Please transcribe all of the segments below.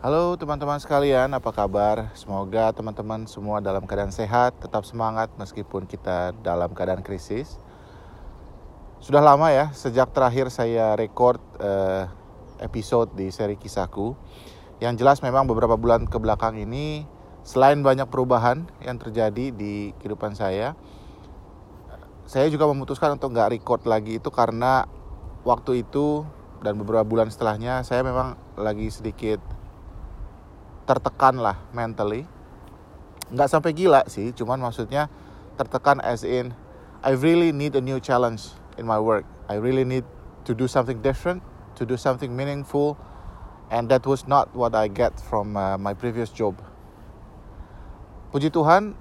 Halo teman-teman sekalian, apa kabar? Semoga teman-teman semua dalam keadaan sehat, tetap semangat meskipun kita dalam keadaan krisis. Sudah lama ya, sejak terakhir saya record uh, episode di seri kisahku. Yang jelas memang beberapa bulan ke belakang ini, selain banyak perubahan yang terjadi di kehidupan saya, saya juga memutuskan untuk nggak record lagi itu karena waktu itu dan beberapa bulan setelahnya saya memang lagi sedikit tertekan lah mentally. Nggak sampai gila sih cuman maksudnya tertekan as in I really need a new challenge in my work. I really need to do something different to do something meaningful and that was not what I get from uh, my previous job. Puji Tuhan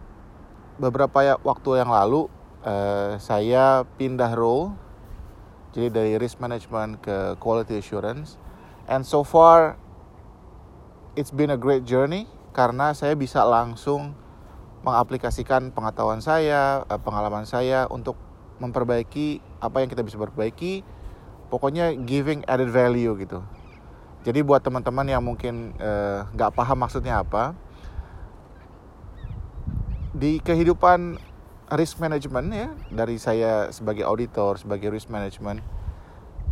beberapa ya, waktu yang lalu uh, saya pindah role jadi dari risk management ke quality assurance. And so far it's been a great journey karena saya bisa langsung mengaplikasikan pengetahuan saya, eh, pengalaman saya untuk memperbaiki apa yang kita bisa perbaiki. Pokoknya giving added value gitu. Jadi buat teman-teman yang mungkin eh, nggak uh, paham maksudnya apa, di kehidupan risk management ya dari saya sebagai auditor, sebagai risk management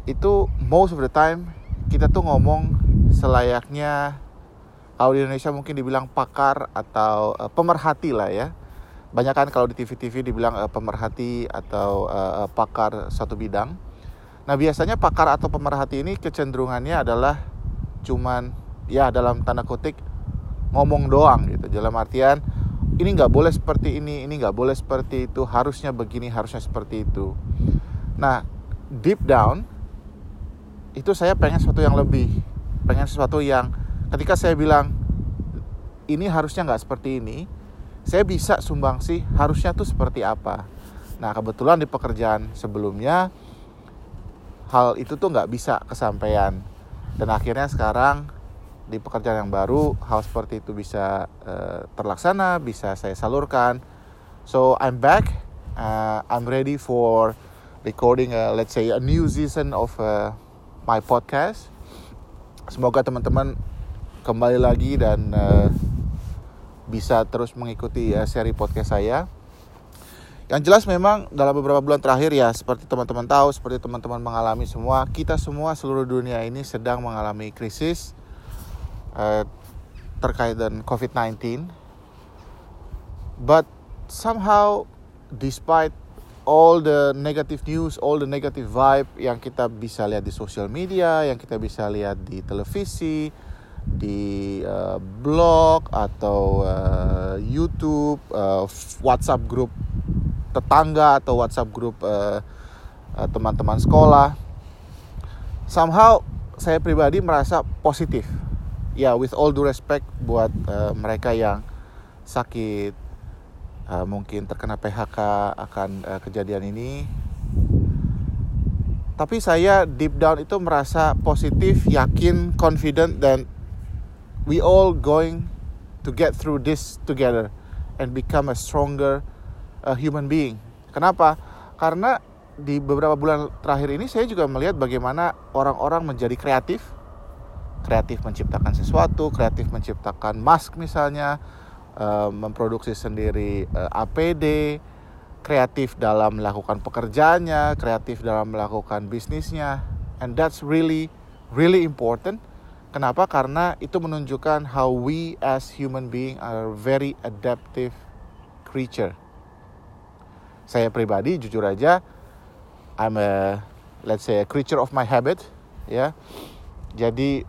itu most of the time kita tuh ngomong selayaknya kalau di Indonesia mungkin dibilang pakar atau uh, pemerhati lah ya. Banyak kan kalau di TV-TV dibilang uh, pemerhati atau uh, pakar satu bidang. Nah biasanya pakar atau pemerhati ini kecenderungannya adalah cuman ya dalam tanda kutip ngomong doang gitu. Dalam artian ini nggak boleh seperti ini ini nggak boleh seperti itu harusnya begini harusnya seperti itu. Nah deep down itu saya pengen sesuatu yang lebih pengen sesuatu yang ketika saya bilang ini harusnya nggak seperti ini, saya bisa sumbangsi harusnya tuh seperti apa. Nah kebetulan di pekerjaan sebelumnya hal itu tuh nggak bisa kesampaian dan akhirnya sekarang di pekerjaan yang baru hal seperti itu bisa uh, terlaksana, bisa saya salurkan. So I'm back, uh, I'm ready for recording, a, let's say a new season of uh, my podcast. Semoga teman-teman kembali lagi dan uh, bisa terus mengikuti ya seri podcast saya. Yang jelas memang dalam beberapa bulan terakhir ya seperti teman-teman tahu, seperti teman-teman mengalami semua, kita semua seluruh dunia ini sedang mengalami krisis uh, terkait dengan COVID-19. But somehow despite all the negative news, all the negative vibe yang kita bisa lihat di sosial media, yang kita bisa lihat di televisi, di uh, blog atau uh, YouTube, uh, WhatsApp grup tetangga atau WhatsApp grup teman-teman uh, uh, sekolah. Somehow saya pribadi merasa positif. Ya, with all due respect buat uh, mereka yang sakit, uh, mungkin terkena PHK akan uh, kejadian ini. Tapi saya deep down itu merasa positif, yakin, confident dan we all going to get through this together and become a stronger uh, human being. Kenapa? Karena di beberapa bulan terakhir ini saya juga melihat bagaimana orang-orang menjadi kreatif, kreatif menciptakan sesuatu, kreatif menciptakan mask misalnya, uh, memproduksi sendiri uh, APD, kreatif dalam melakukan pekerjaannya, kreatif dalam melakukan bisnisnya, and that's really really important Kenapa? Karena itu menunjukkan how we as human being are very adaptive creature. Saya pribadi jujur aja I'm a let's say a creature of my habit ya. Jadi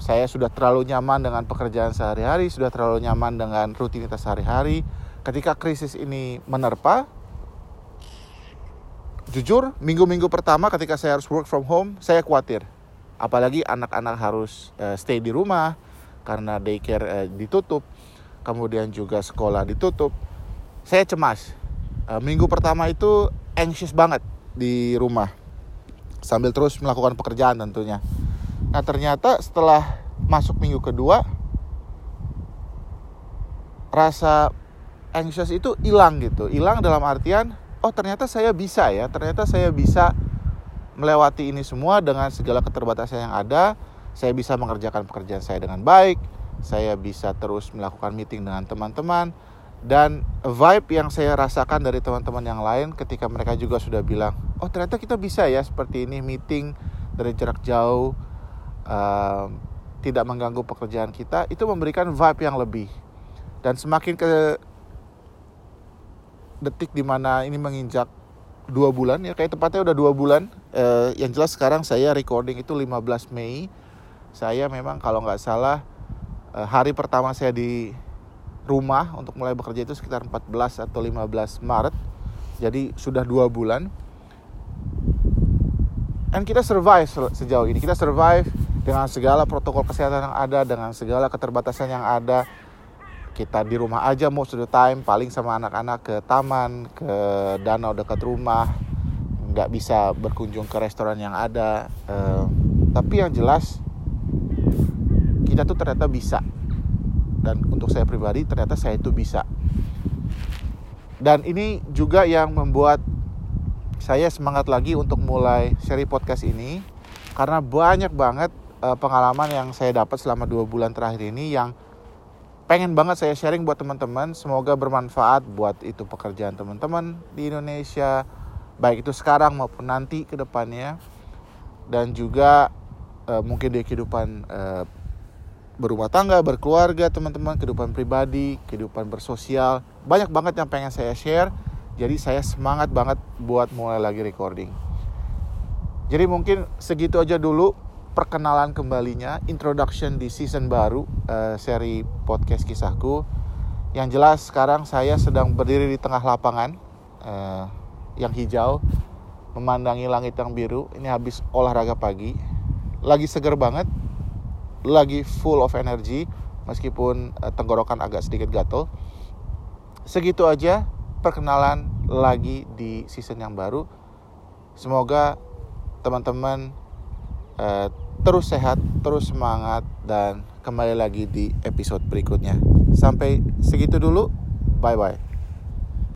saya sudah terlalu nyaman dengan pekerjaan sehari-hari, sudah terlalu nyaman dengan rutinitas sehari-hari. Ketika krisis ini menerpa, jujur minggu-minggu pertama ketika saya harus work from home, saya khawatir apalagi anak-anak harus uh, stay di rumah karena daycare uh, ditutup kemudian juga sekolah ditutup. Saya cemas. Uh, minggu pertama itu anxious banget di rumah. Sambil terus melakukan pekerjaan tentunya. Nah ternyata setelah masuk minggu kedua rasa anxious itu hilang gitu. Hilang dalam artian oh ternyata saya bisa ya ternyata saya bisa melewati ini semua dengan segala keterbatasan yang ada saya bisa mengerjakan pekerjaan saya dengan baik, saya bisa terus melakukan meeting dengan teman-teman dan vibe yang saya rasakan dari teman-teman yang lain ketika mereka juga sudah bilang, oh ternyata kita bisa ya seperti ini meeting dari jarak jauh, uh, tidak mengganggu pekerjaan kita, itu memberikan vibe yang lebih. Dan semakin ke detik di mana ini menginjak dua bulan ya kayak tepatnya udah dua bulan. Uh, yang jelas sekarang saya recording itu 15 Mei. Saya memang kalau nggak salah uh, hari pertama saya di rumah untuk mulai bekerja itu sekitar 14 atau 15 Maret. Jadi sudah dua bulan. Dan kita survive sejauh ini. Kita survive dengan segala protokol kesehatan yang ada dengan segala keterbatasan yang ada kita di rumah aja most of time paling sama anak-anak ke taman ke danau dekat rumah. Nggak bisa berkunjung ke restoran yang ada uh, tapi yang jelas kita tuh ternyata bisa. Dan untuk saya pribadi ternyata saya itu bisa. Dan ini juga yang membuat saya semangat lagi untuk mulai seri podcast ini karena banyak banget uh, pengalaman yang saya dapat selama dua bulan terakhir ini yang pengen banget saya sharing buat teman-teman semoga bermanfaat buat itu pekerjaan teman-teman di Indonesia baik itu sekarang maupun nanti ke depannya dan juga uh, mungkin di kehidupan uh, berumah tangga, berkeluarga, teman-teman, kehidupan pribadi, kehidupan bersosial. Banyak banget yang pengen saya share. Jadi saya semangat banget buat mulai lagi recording. Jadi mungkin segitu aja dulu perkenalan kembalinya, introduction di season baru uh, seri podcast kisahku. Yang jelas sekarang saya sedang berdiri di tengah lapangan uh, yang hijau, memandangi langit yang biru. Ini habis olahraga pagi, lagi seger banget lagi full of energy meskipun uh, tenggorokan agak sedikit gatel. Segitu aja perkenalan lagi di season yang baru. Semoga teman-teman uh, terus sehat, terus semangat dan kembali lagi di episode berikutnya. Sampai segitu dulu. Bye bye.